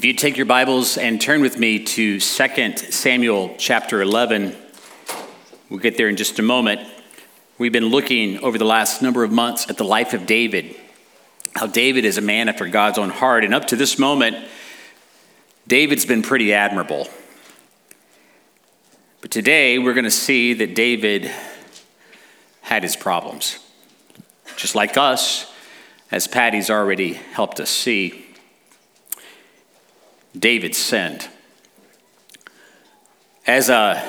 If you take your Bibles and turn with me to 2 Samuel chapter 11, we'll get there in just a moment. We've been looking over the last number of months at the life of David, how David is a man after God's own heart. And up to this moment, David's been pretty admirable. But today, we're going to see that David had his problems. Just like us, as Patty's already helped us see. David sinned. As a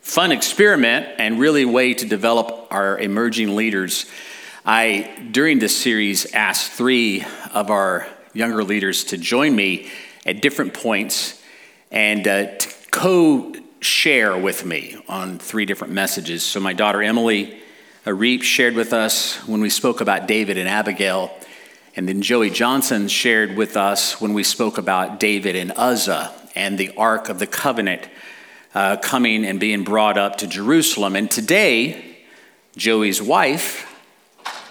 fun experiment and really way to develop our emerging leaders, I, during this series, asked three of our younger leaders to join me at different points and uh, to co share with me on three different messages. So, my daughter Emily Reep shared with us when we spoke about David and Abigail. And then Joey Johnson shared with us when we spoke about David and Uzzah and the Ark of the Covenant uh, coming and being brought up to Jerusalem. And today, Joey's wife,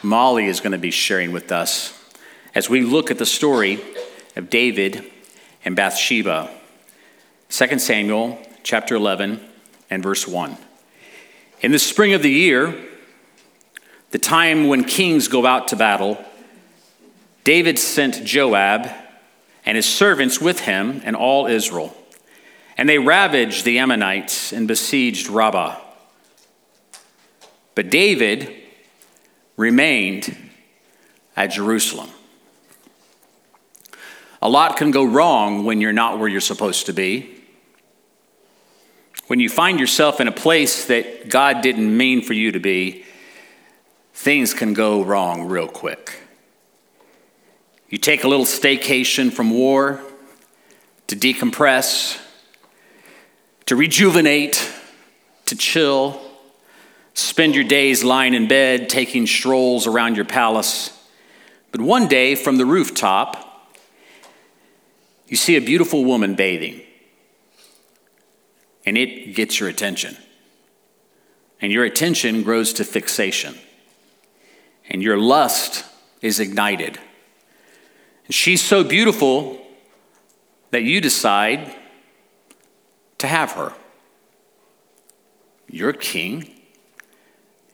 Molly, is going to be sharing with us as we look at the story of David and Bathsheba. 2 Samuel chapter 11 and verse 1. In the spring of the year, the time when kings go out to battle, David sent Joab and his servants with him and all Israel. And they ravaged the Ammonites and besieged Rabbah. But David remained at Jerusalem. A lot can go wrong when you're not where you're supposed to be. When you find yourself in a place that God didn't mean for you to be, things can go wrong real quick. You take a little staycation from war to decompress, to rejuvenate, to chill, spend your days lying in bed, taking strolls around your palace. But one day, from the rooftop, you see a beautiful woman bathing, and it gets your attention. And your attention grows to fixation, and your lust is ignited. She's so beautiful that you decide to have her. You're king.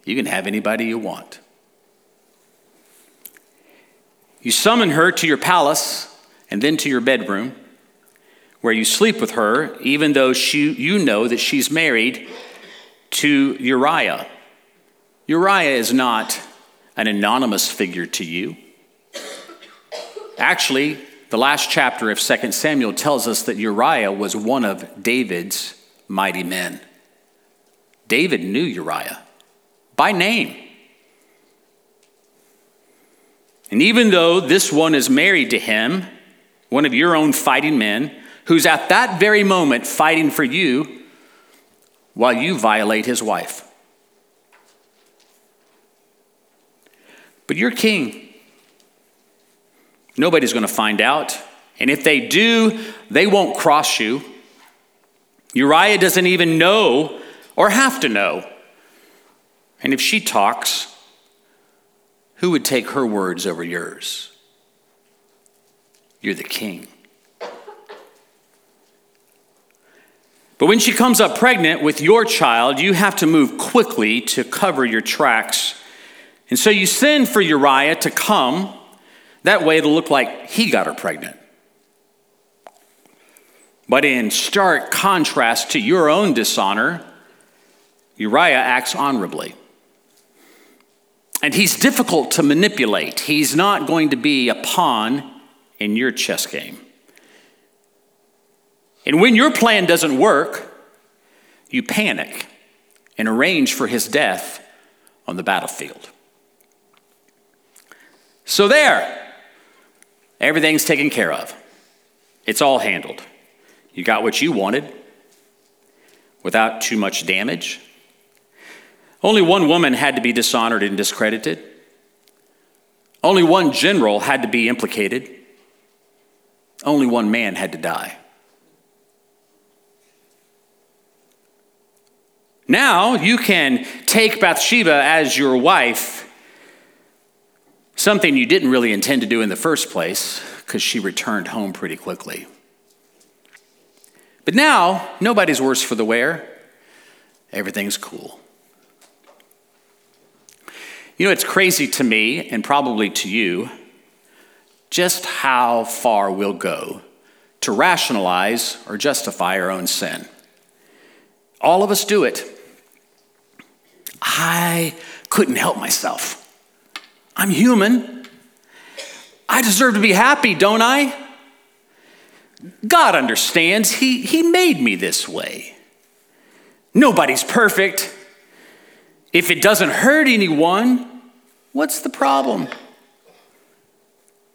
You can have anybody you want. You summon her to your palace and then to your bedroom, where you sleep with her, even though she, you know that she's married to Uriah. Uriah is not an anonymous figure to you. Actually, the last chapter of 2 Samuel tells us that Uriah was one of David's mighty men. David knew Uriah by name. And even though this one is married to him, one of your own fighting men, who's at that very moment fighting for you while you violate his wife. But you're king. Nobody's going to find out. And if they do, they won't cross you. Uriah doesn't even know or have to know. And if she talks, who would take her words over yours? You're the king. But when she comes up pregnant with your child, you have to move quickly to cover your tracks. And so you send for Uriah to come that way it'll look like he got her pregnant. But in stark contrast to your own dishonor, Uriah acts honorably. And he's difficult to manipulate. He's not going to be a pawn in your chess game. And when your plan doesn't work, you panic and arrange for his death on the battlefield. So, there, Everything's taken care of, it's all handled. You got what you wanted without too much damage. Only one woman had to be dishonored and discredited. Only one general had to be implicated. Only one man had to die. Now you can take Bathsheba as your wife Something you didn't really intend to do in the first place, because she returned home pretty quickly. But now, nobody's worse for the wear. Everything's cool. You know, it's crazy to me, and probably to you, just how far we'll go to rationalize or justify our own sin. All of us do it. I couldn't help myself. I'm human. I deserve to be happy, don't I? God understands. He, he made me this way. Nobody's perfect. If it doesn't hurt anyone, what's the problem?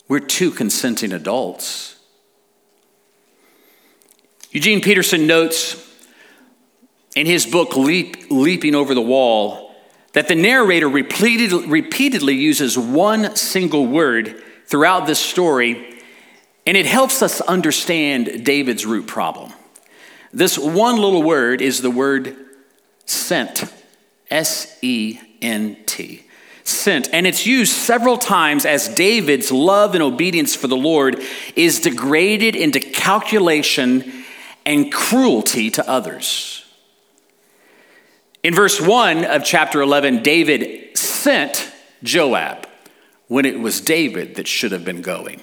We're two consenting adults. Eugene Peterson notes in his book, Leap, Leaping Over the Wall, that the narrator repeated, repeatedly uses one single word throughout this story, and it helps us understand David's root problem. This one little word is the word sent, S E N T. Sent. And it's used several times as David's love and obedience for the Lord is degraded into calculation and cruelty to others. In verse 1 of chapter 11, David sent Joab when it was David that should have been going.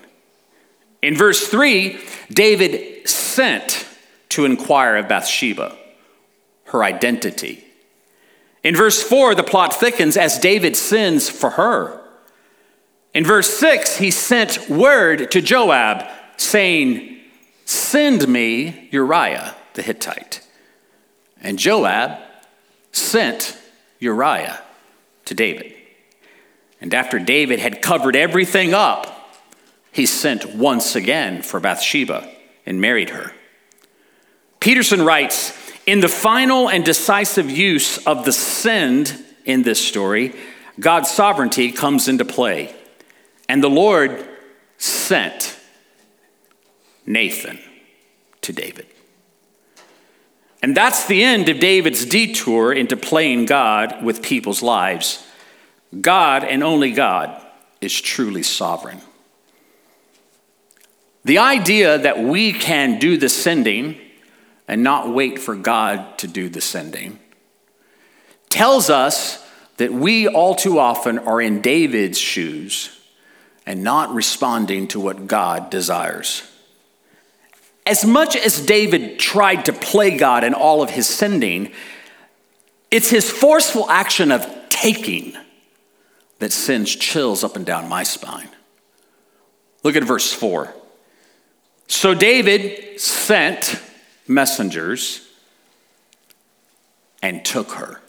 In verse 3, David sent to inquire of Bathsheba, her identity. In verse 4, the plot thickens as David sins for her. In verse 6, he sent word to Joab saying, Send me Uriah the Hittite. And Joab sent Uriah to David. And after David had covered everything up, he sent once again for Bathsheba and married her. Peterson writes In the final and decisive use of the send in this story, God's sovereignty comes into play. And the Lord sent Nathan to David. And that's the end of David's detour into playing God with people's lives. God and only God is truly sovereign. The idea that we can do the sending and not wait for God to do the sending tells us that we all too often are in David's shoes and not responding to what God desires. As much as David tried to play God in all of his sending, it's his forceful action of taking that sends chills up and down my spine. Look at verse 4. So David sent messengers and took her.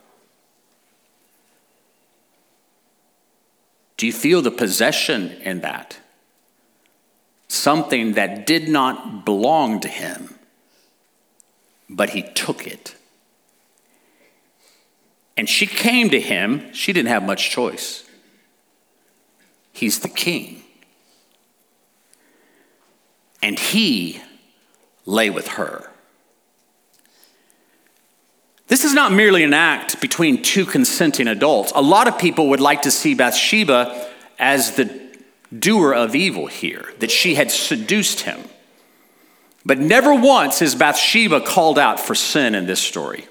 Do you feel the possession in that? Something that did not belong to him, but he took it. And she came to him, she didn't have much choice. He's the king. And he lay with her. This is not merely an act between two consenting adults. A lot of people would like to see Bathsheba as the doer of evil here, that she had seduced him. But never once is Bathsheba called out for sin in this story.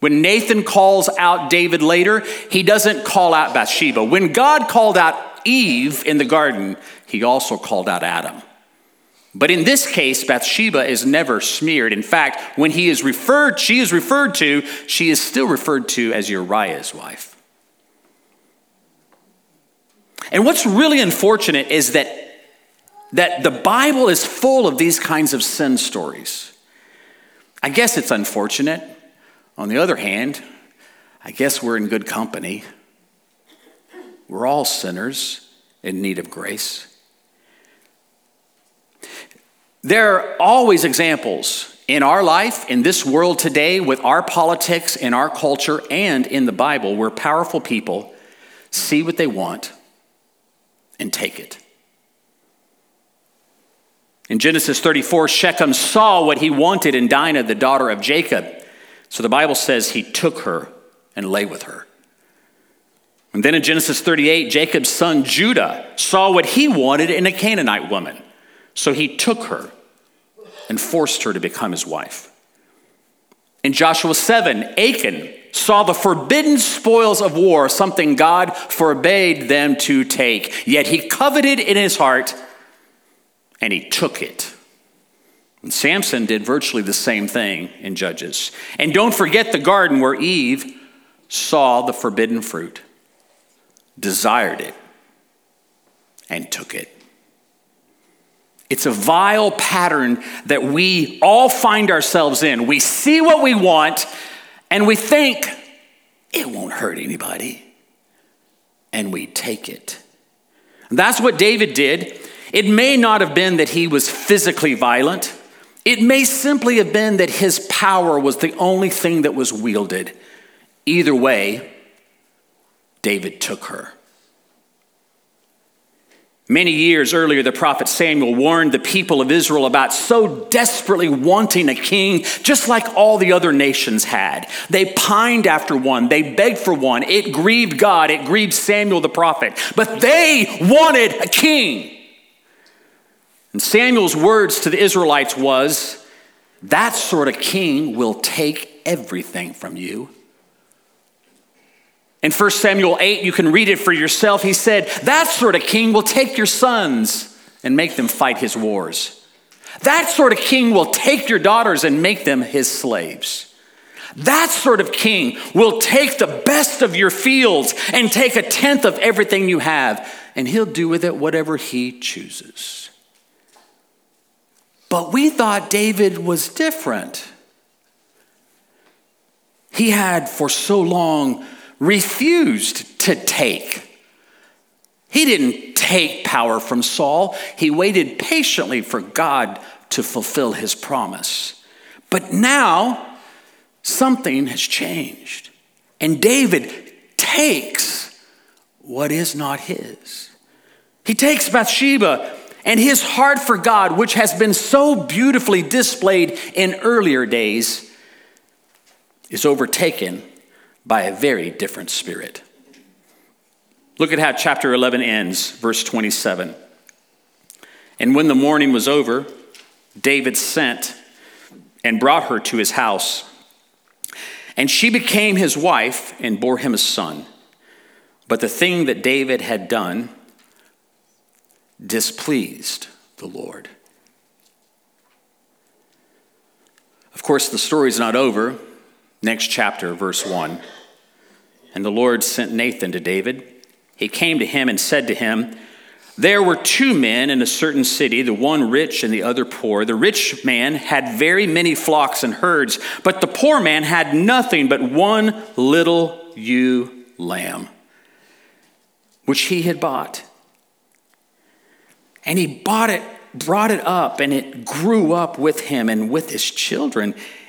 When Nathan calls out David later, he doesn't call out Bathsheba. When God called out Eve in the garden, he also called out Adam. But in this case, Bathsheba is never smeared. In fact, when he is referred, she is referred to, she is still referred to as Uriah's wife. And what's really unfortunate is that, that the Bible is full of these kinds of sin stories. I guess it's unfortunate. On the other hand, I guess we're in good company. We're all sinners in need of grace. There are always examples in our life, in this world today, with our politics, in our culture, and in the Bible, where powerful people see what they want and take it. In Genesis 34, Shechem saw what he wanted in Dinah, the daughter of Jacob. So the Bible says he took her and lay with her. And then in Genesis 38, Jacob's son Judah saw what he wanted in a Canaanite woman. So he took her and forced her to become his wife. In Joshua 7, Achan saw the forbidden spoils of war, something God forbade them to take. Yet he coveted in his heart and he took it. And Samson did virtually the same thing in Judges. And don't forget the garden where Eve saw the forbidden fruit, desired it, and took it. It's a vile pattern that we all find ourselves in. We see what we want and we think it won't hurt anybody. And we take it. That's what David did. It may not have been that he was physically violent, it may simply have been that his power was the only thing that was wielded. Either way, David took her. Many years earlier, the prophet Samuel warned the people of Israel about so desperately wanting a king, just like all the other nations had. They pined after one, they begged for one. It grieved God, it grieved Samuel the prophet, but they wanted a king. And Samuel's words to the Israelites was, That sort of king will take everything from you in 1 Samuel 8, you can read it for yourself. He said, That sort of king will take your sons and make them fight his wars. That sort of king will take your daughters and make them his slaves. That sort of king will take the best of your fields and take a tenth of everything you have, and he'll do with it whatever he chooses. But we thought David was different. He had for so long refused to take. He didn't take power from Saul, he waited patiently for God to fulfill his promise. But now, something has changed. And David takes what is not his. He takes Bathsheba and his heart for God, which has been so beautifully displayed in earlier days, is overtaken by a very different spirit. Look at how chapter 11 ends, verse 27. And when the morning was over, David sent and brought her to his house. And she became his wife and bore him a son. But the thing that David had done displeased the Lord. Of course, the story's not over. Next chapter, verse 1. And the Lord sent Nathan to David. He came to him and said to him, There were two men in a certain city, the one rich and the other poor. The rich man had very many flocks and herds, but the poor man had nothing but one little ewe lamb, which he had bought. And he bought it, brought it up, and it grew up with him and with his children.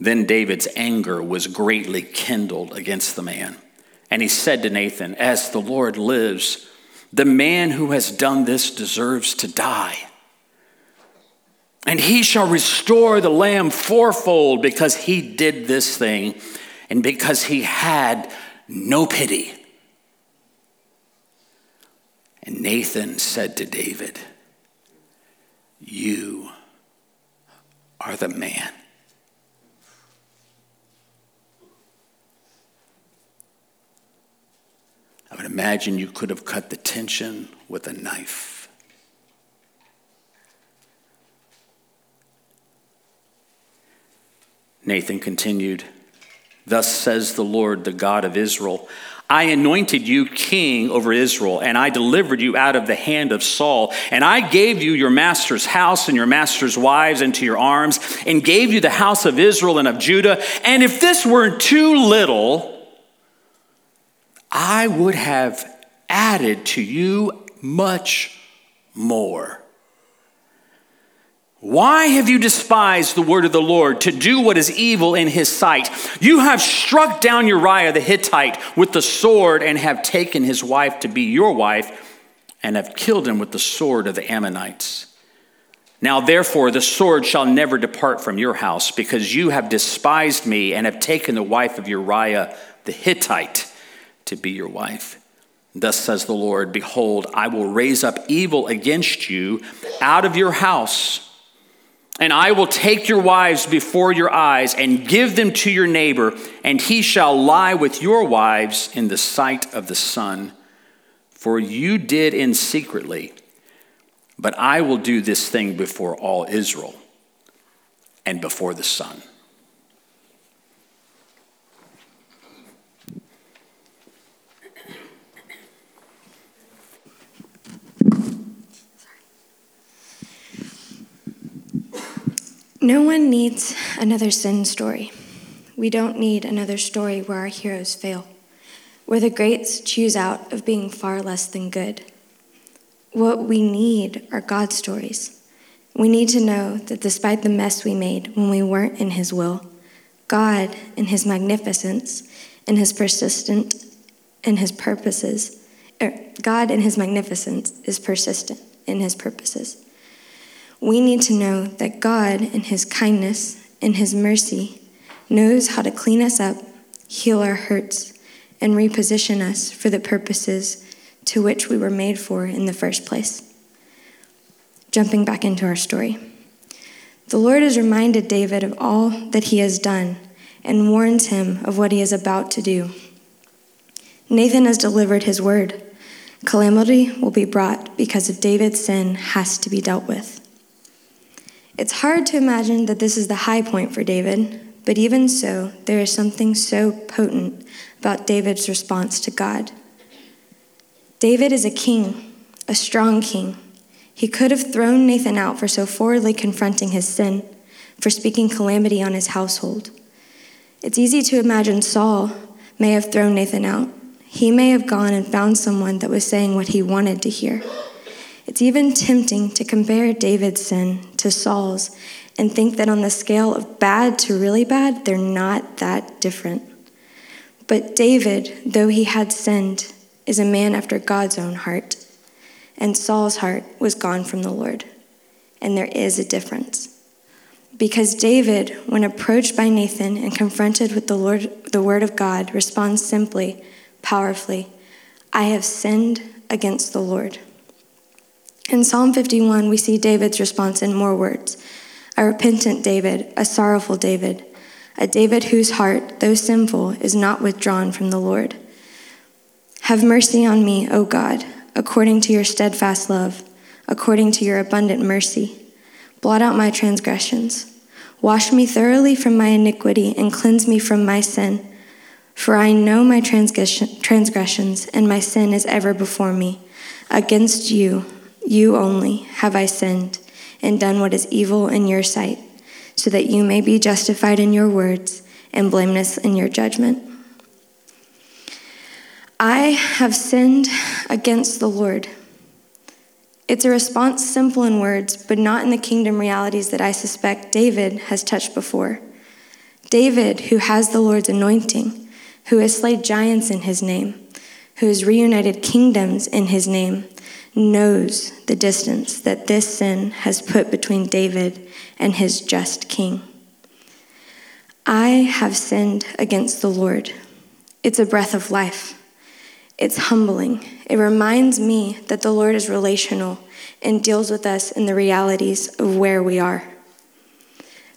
Then David's anger was greatly kindled against the man. And he said to Nathan, As the Lord lives, the man who has done this deserves to die. And he shall restore the lamb fourfold because he did this thing and because he had no pity. And Nathan said to David, You are the man. I would imagine you could have cut the tension with a knife. Nathan continued, Thus says the Lord, the God of Israel I anointed you king over Israel, and I delivered you out of the hand of Saul. And I gave you your master's house and your master's wives into your arms, and gave you the house of Israel and of Judah. And if this weren't too little, I would have added to you much more. Why have you despised the word of the Lord to do what is evil in his sight? You have struck down Uriah the Hittite with the sword and have taken his wife to be your wife and have killed him with the sword of the Ammonites. Now, therefore, the sword shall never depart from your house because you have despised me and have taken the wife of Uriah the Hittite to be your wife. Thus says the Lord Behold, I will raise up evil against you out of your house and I will take your wives before your eyes and give them to your neighbor, and he shall lie with your wives in the sight of the sun. For you did in secretly, but I will do this thing before all Israel and before the sun. No one needs another sin story. We don't need another story where our heroes fail, where the greats choose out of being far less than good. What we need are God stories. We need to know that despite the mess we made when we weren't in His will, God, in His magnificence, in His persistent, in His purposes, er, God, in His magnificence, is persistent in His purposes we need to know that God, in His kindness and His mercy, knows how to clean us up, heal our hurts, and reposition us for the purposes to which we were made for in the first place. Jumping back into our story. The Lord has reminded David of all that he has done and warns him of what he is about to do. Nathan has delivered his word. Calamity will be brought because of David's sin has to be dealt with. It's hard to imagine that this is the high point for David, but even so, there is something so potent about David's response to God. David is a king, a strong king. He could have thrown Nathan out for so forwardly confronting his sin, for speaking calamity on his household. It's easy to imagine Saul may have thrown Nathan out. He may have gone and found someone that was saying what he wanted to hear. It's even tempting to compare David's sin to Saul's and think that on the scale of bad to really bad, they're not that different. But David, though he had sinned, is a man after God's own heart. And Saul's heart was gone from the Lord. And there is a difference. Because David, when approached by Nathan and confronted with the Lord, the word of God, responds simply, powerfully, I have sinned against the Lord. In Psalm 51, we see David's response in more words a repentant David, a sorrowful David, a David whose heart, though sinful, is not withdrawn from the Lord. Have mercy on me, O God, according to your steadfast love, according to your abundant mercy. Blot out my transgressions. Wash me thoroughly from my iniquity and cleanse me from my sin. For I know my transgressions, and my sin is ever before me. Against you, you only have I sinned and done what is evil in your sight, so that you may be justified in your words and blameless in your judgment. I have sinned against the Lord. It's a response simple in words, but not in the kingdom realities that I suspect David has touched before. David, who has the Lord's anointing, who has slayed giants in his name, who has reunited kingdoms in his name, knows the distance that this sin has put between David and his just king. I have sinned against the Lord. It's a breath of life. It's humbling. It reminds me that the Lord is relational and deals with us in the realities of where we are.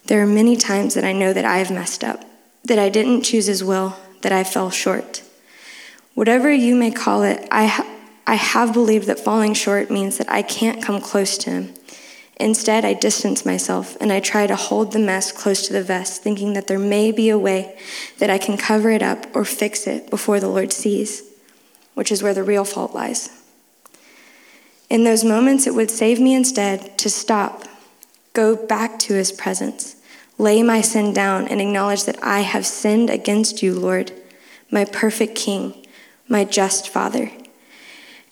There are many times that I know that I have messed up, that I didn't choose His will, that I fell short. Whatever you may call it, I, ha- I have believed that falling short means that I can't come close to him. Instead, I distance myself and I try to hold the mess close to the vest, thinking that there may be a way that I can cover it up or fix it before the Lord sees, which is where the real fault lies. In those moments, it would save me instead to stop, go back to his presence, lay my sin down, and acknowledge that I have sinned against you, Lord, my perfect King, my just Father.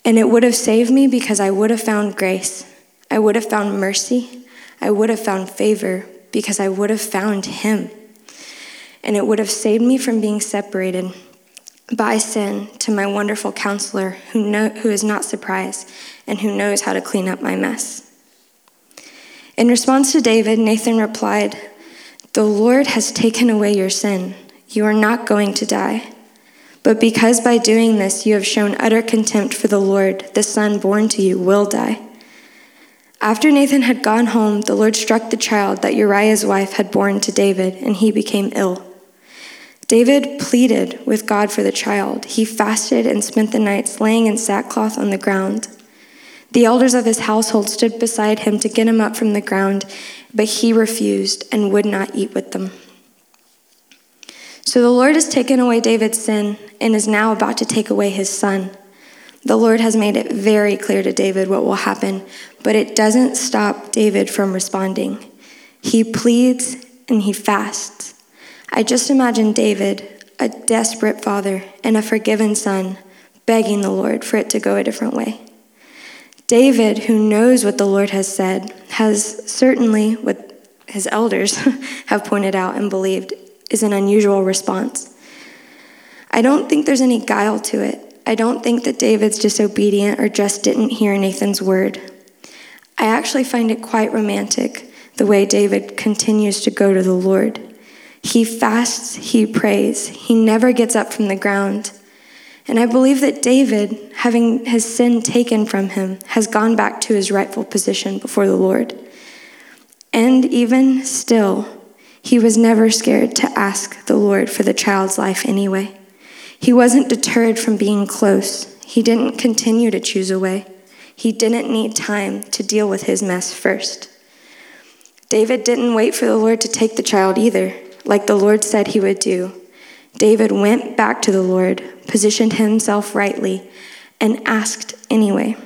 And it would have saved me because I would have found grace. I would have found mercy. I would have found favor because I would have found him. And it would have saved me from being separated by sin to my wonderful counselor who, know, who is not surprised and who knows how to clean up my mess. In response to David, Nathan replied, The Lord has taken away your sin. You are not going to die. But because by doing this you have shown utter contempt for the Lord, the son born to you will die. After Nathan had gone home, the Lord struck the child that Uriah's wife had borne to David, and he became ill. David pleaded with God for the child. He fasted and spent the nights laying in sackcloth on the ground. The elders of his household stood beside him to get him up from the ground, but he refused and would not eat with them. So the Lord has taken away David's sin and is now about to take away his son. The Lord has made it very clear to David what will happen, but it doesn't stop David from responding. He pleads and he fasts. I just imagine David, a desperate father and a forgiven son, begging the Lord for it to go a different way. David, who knows what the Lord has said, has certainly, what his elders have pointed out and believed, is an unusual response. I don't think there's any guile to it. I don't think that David's disobedient or just didn't hear Nathan's word. I actually find it quite romantic the way David continues to go to the Lord. He fasts, he prays, he never gets up from the ground. And I believe that David, having his sin taken from him, has gone back to his rightful position before the Lord. And even still, he was never scared to ask the Lord for the child's life anyway. He wasn't deterred from being close. He didn't continue to choose a way. He didn't need time to deal with his mess first. David didn't wait for the Lord to take the child either like the Lord said he would do, David went back to the Lord, positioned himself rightly, and asked anyway.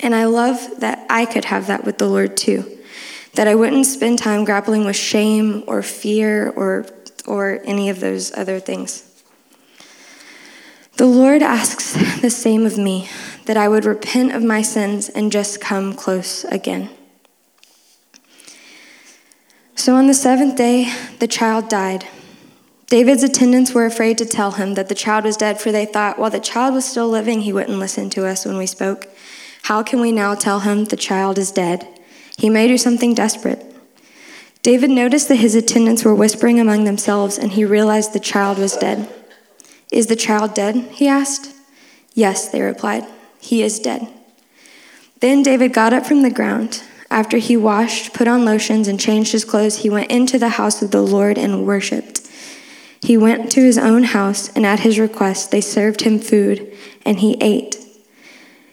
And I love that I could have that with the Lord too. That I wouldn't spend time grappling with shame or fear or, or any of those other things. The Lord asks the same of me that I would repent of my sins and just come close again. So on the seventh day, the child died. David's attendants were afraid to tell him that the child was dead, for they thought, while the child was still living, he wouldn't listen to us when we spoke. How can we now tell him the child is dead? He may do something desperate. David noticed that his attendants were whispering among themselves, and he realized the child was dead. Is the child dead? he asked. Yes, they replied. He is dead. Then David got up from the ground. After he washed, put on lotions, and changed his clothes, he went into the house of the Lord and worshiped. He went to his own house, and at his request, they served him food, and he ate.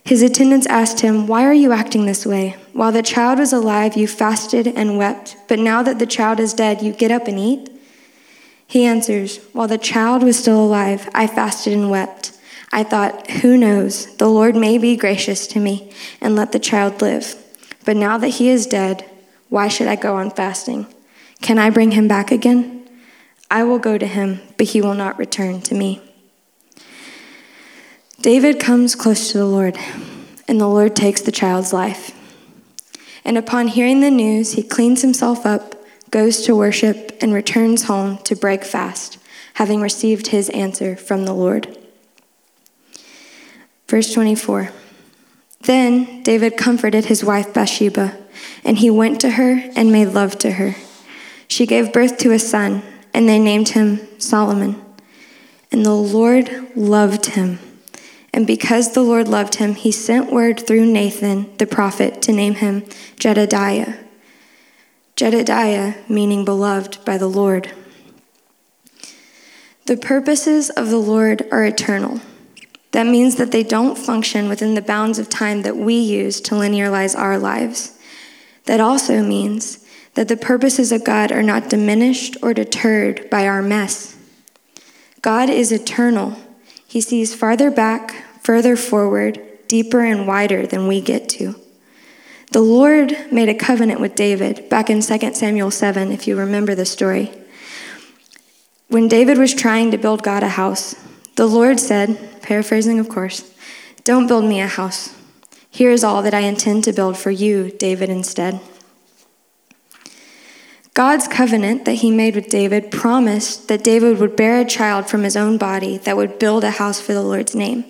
His attendants asked him, Why are you acting this way? While the child was alive, you fasted and wept, but now that the child is dead, you get up and eat? He answers, While the child was still alive, I fasted and wept. I thought, Who knows? The Lord may be gracious to me and let the child live. But now that he is dead, why should I go on fasting? Can I bring him back again? I will go to him, but he will not return to me. David comes close to the Lord, and the Lord takes the child's life. And upon hearing the news, he cleans himself up, goes to worship, and returns home to break fast, having received his answer from the Lord. Verse 24. Then David comforted his wife Bathsheba, and he went to her and made love to her. She gave birth to a son, and they named him Solomon. And the Lord loved him. And because the Lord loved him, he sent word through Nathan the prophet to name him Jedediah. Jedediah, meaning beloved by the Lord. The purposes of the Lord are eternal that means that they don't function within the bounds of time that we use to linearize our lives. That also means that the purposes of God are not diminished or deterred by our mess. God is eternal. He sees farther back, further forward, deeper and wider than we get to. The Lord made a covenant with David back in 2 Samuel 7, if you remember the story. When David was trying to build God a house, the Lord said, paraphrasing of course, Don't build me a house. Here is all that I intend to build for you, David, instead. God's covenant that he made with David promised that David would bear a child from his own body that would build a house for the Lord's name.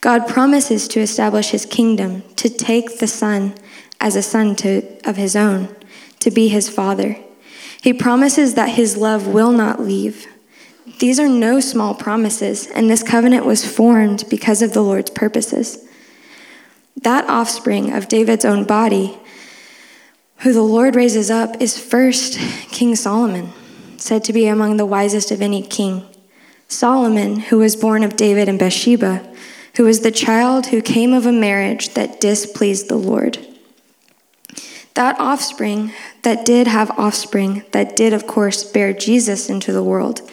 God promises to establish his kingdom, to take the son as a son to, of his own, to be his father. He promises that his love will not leave. These are no small promises, and this covenant was formed because of the Lord's purposes. That offspring of David's own body who the Lord raises up is first King Solomon, said to be among the wisest of any king. Solomon, who was born of David and Bathsheba, who was the child who came of a marriage that displeased the Lord. That offspring, that did have offspring, that did, of course, bear Jesus into the world.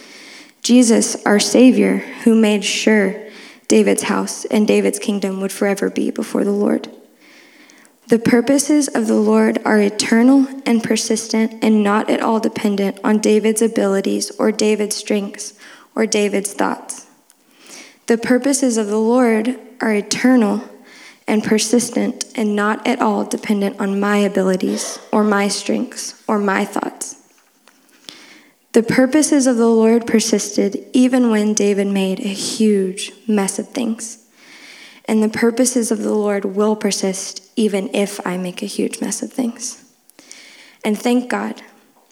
Jesus, our Savior, who made sure David's house and David's kingdom would forever be before the Lord. The purposes of the Lord are eternal and persistent and not at all dependent on David's abilities or David's strengths or David's thoughts. The purposes of the Lord are eternal and persistent and not at all dependent on my abilities or my strengths or my thoughts. The purposes of the Lord persisted even when David made a huge mess of things and the purposes of the Lord will persist even if I make a huge mess of things. And thank God,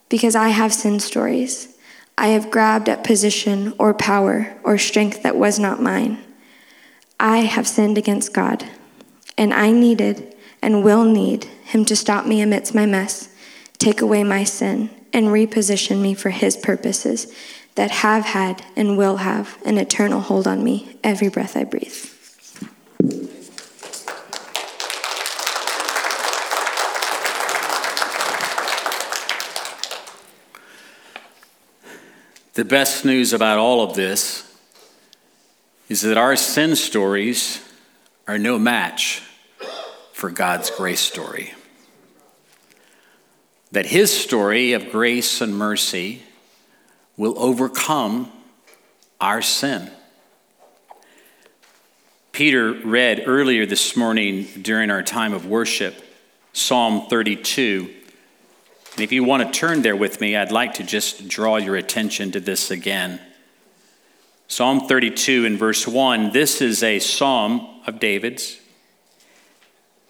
because I have sin stories. I have grabbed at position or power or strength that was not mine. I have sinned against God, and I needed and will need Him to stop me amidst my mess, take away my sin, and reposition me for His purposes that have had and will have an eternal hold on me every breath I breathe. The best news about all of this is that our sin stories are no match for God's grace story. That His story of grace and mercy will overcome our sin. Peter read earlier this morning during our time of worship Psalm 32 and if you want to turn there with me, I'd like to just draw your attention to this again. Psalm 32 in verse 1, this is a psalm of David's.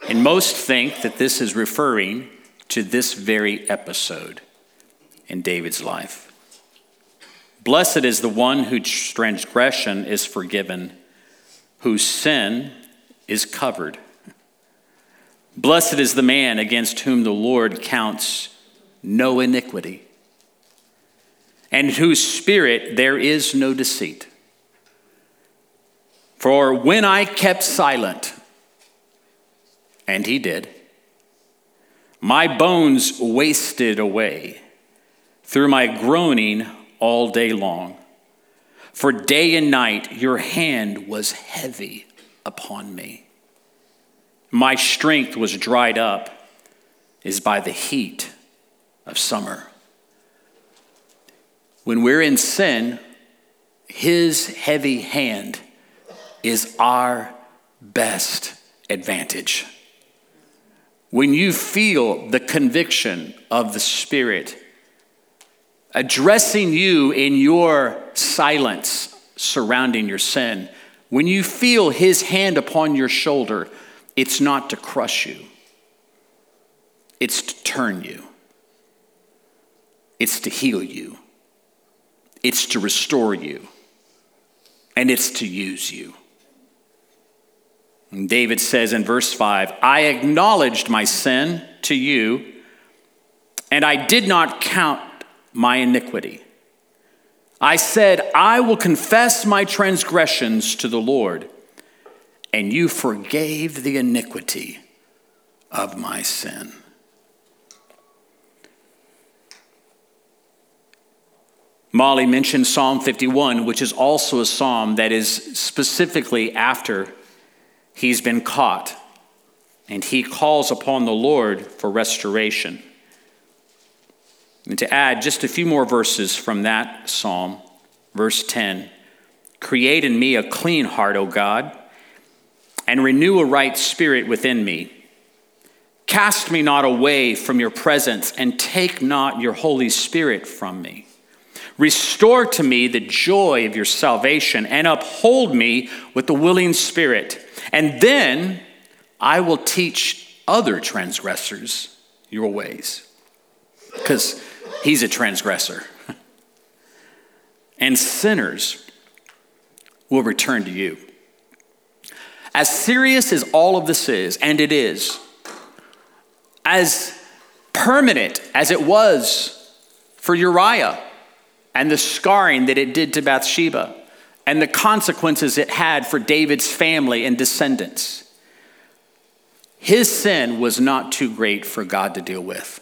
And most think that this is referring to this very episode in David's life. Blessed is the one whose transgression is forgiven, whose sin is covered. Blessed is the man against whom the Lord counts no iniquity, and whose spirit there is no deceit. For when I kept silent, and he did, my bones wasted away through my groaning all day long. For day and night your hand was heavy upon me. My strength was dried up as by the heat of summer. When we're in sin, His heavy hand is our best advantage. When you feel the conviction of the Spirit addressing you in your silence surrounding your sin, when you feel His hand upon your shoulder, it's not to crush you, it's to turn you. It's to heal you, it's to restore you, and it's to use you. And David says in verse 5 I acknowledged my sin to you, and I did not count my iniquity. I said, I will confess my transgressions to the Lord, and you forgave the iniquity of my sin. Molly mentioned Psalm 51, which is also a psalm that is specifically after he's been caught and he calls upon the Lord for restoration. And to add just a few more verses from that psalm, verse 10 Create in me a clean heart, O God, and renew a right spirit within me. Cast me not away from your presence, and take not your Holy Spirit from me. Restore to me the joy of your salvation, and uphold me with the willing spirit. And then I will teach other transgressors your ways. Because he's a transgressor. and sinners will return to you. As serious as all of this is, and it is, as permanent as it was for Uriah and the scarring that it did to Bathsheba and the consequences it had for David's family and descendants. His sin was not too great for God to deal with.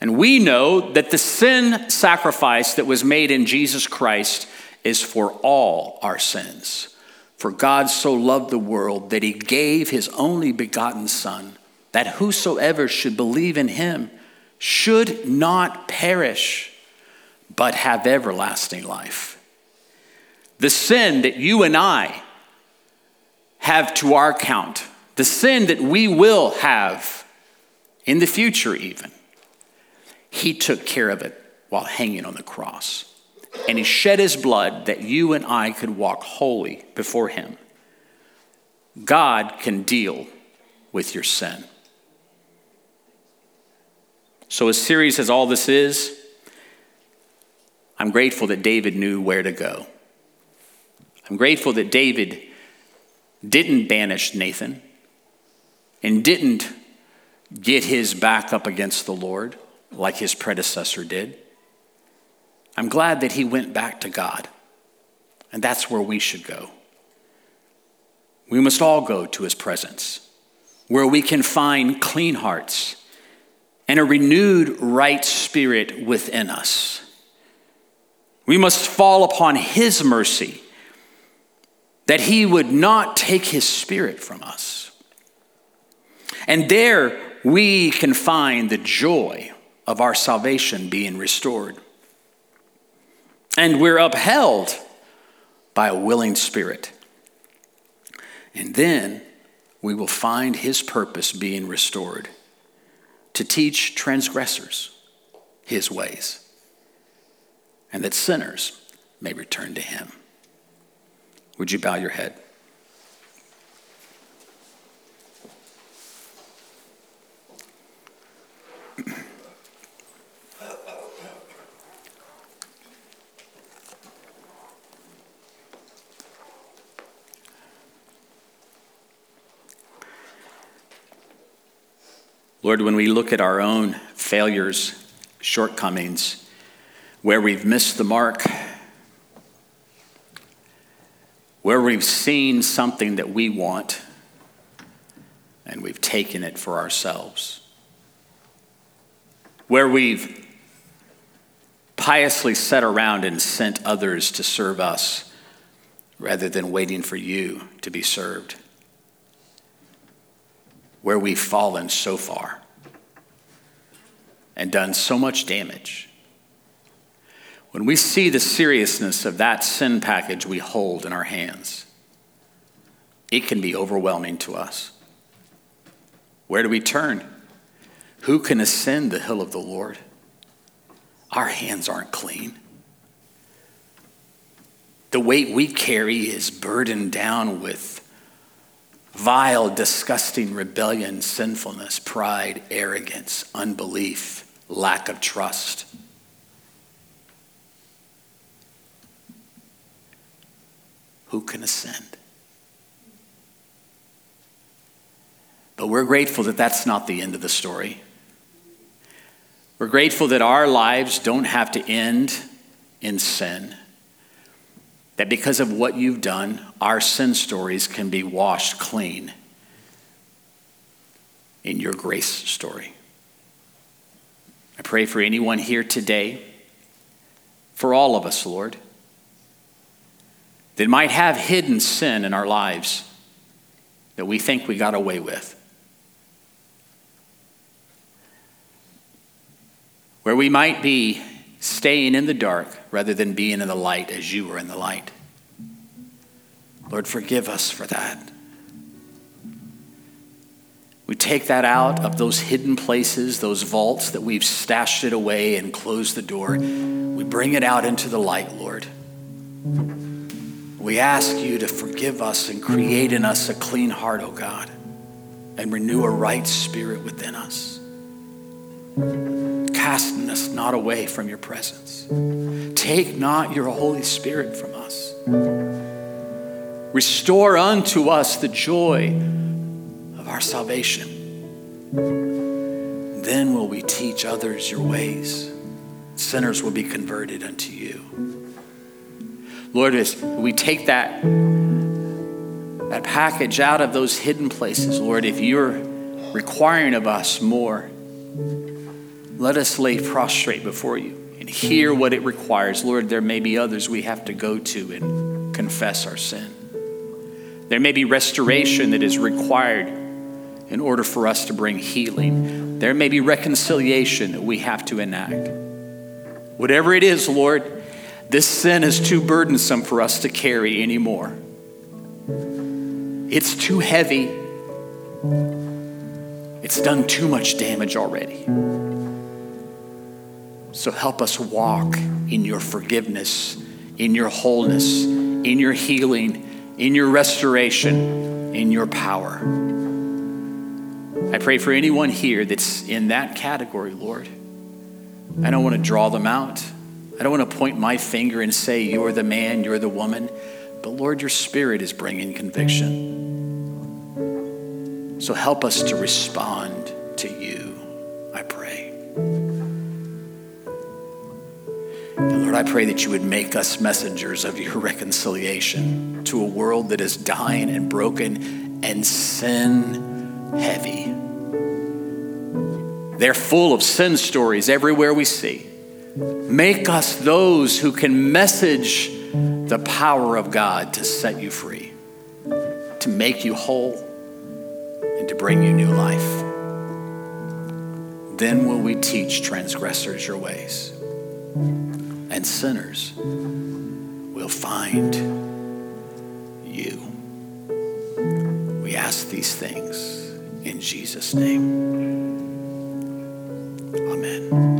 And we know that the sin sacrifice that was made in Jesus Christ is for all our sins. For God so loved the world that he gave his only begotten Son that whosoever should believe in him should not perish, but have everlasting life. The sin that you and I have to our count, the sin that we will have in the future, even, he took care of it while hanging on the cross. And he shed his blood that you and I could walk holy before him. God can deal with your sin. So, as serious as all this is, I'm grateful that David knew where to go. I'm grateful that David didn't banish Nathan and didn't get his back up against the Lord like his predecessor did. I'm glad that he went back to God, and that's where we should go. We must all go to his presence, where we can find clean hearts and a renewed right spirit within us. We must fall upon His mercy that He would not take His spirit from us. And there we can find the joy of our salvation being restored. And we're upheld by a willing spirit. And then we will find His purpose being restored to teach transgressors his ways, and that sinners may return to him. Would you bow your head? Lord, when we look at our own failures, shortcomings, where we've missed the mark, where we've seen something that we want and we've taken it for ourselves, where we've piously sat around and sent others to serve us rather than waiting for you to be served where we've fallen so far and done so much damage. When we see the seriousness of that sin package we hold in our hands, it can be overwhelming to us. Where do we turn? Who can ascend the hill of the Lord? Our hands aren't clean. The weight we carry is burdened down with vile, disgusting rebellion, sinfulness, pride, arrogance, unbelief, lack of trust. Who can ascend? But we're grateful that that's not the end of the story. We're grateful that our lives don't have to end in sin that because of what you've done, our sin stories can be washed clean in your grace story. I pray for anyone here today, for all of us, Lord, that might have hidden sin in our lives that we think we got away with. Where we might be staying in the dark rather than being in the light as you were in the light. Lord, forgive us for that. We take that out of those hidden places, those vaults that we've stashed it away and closed the door. We bring it out into the light, Lord. We ask you to forgive us and create in us a clean heart, O oh God, and renew a right spirit within us, casting us not away from your presence. Take not your Holy Spirit from us. Restore unto us the joy of our salvation. Then will we teach others your ways. Sinners will be converted unto you. Lord, as we take that, that package out of those hidden places, Lord, if you're requiring of us more, let us lay prostrate before you and hear what it requires. Lord, there may be others we have to go to and confess our sin. There may be restoration that is required in order for us to bring healing. There may be reconciliation that we have to enact. Whatever it is, Lord, this sin is too burdensome for us to carry anymore. It's too heavy. It's done too much damage already. So help us walk in your forgiveness, in your wholeness, in your healing, in your restoration, in your power. I pray for anyone here that's in that category, Lord. I don't want to draw them out. I don't want to point my finger and say, You're the man, you're the woman. But Lord, your spirit is bringing conviction. So help us to respond to you, I pray. And Lord, I pray that you would make us messengers of your reconciliation to a world that is dying and broken and sin heavy. They're full of sin stories everywhere we see. Make us those who can message the power of God to set you free, to make you whole, and to bring you new life. Then will we teach transgressors your ways, and sinners will find you. We ask these things in Jesus' name. Amen.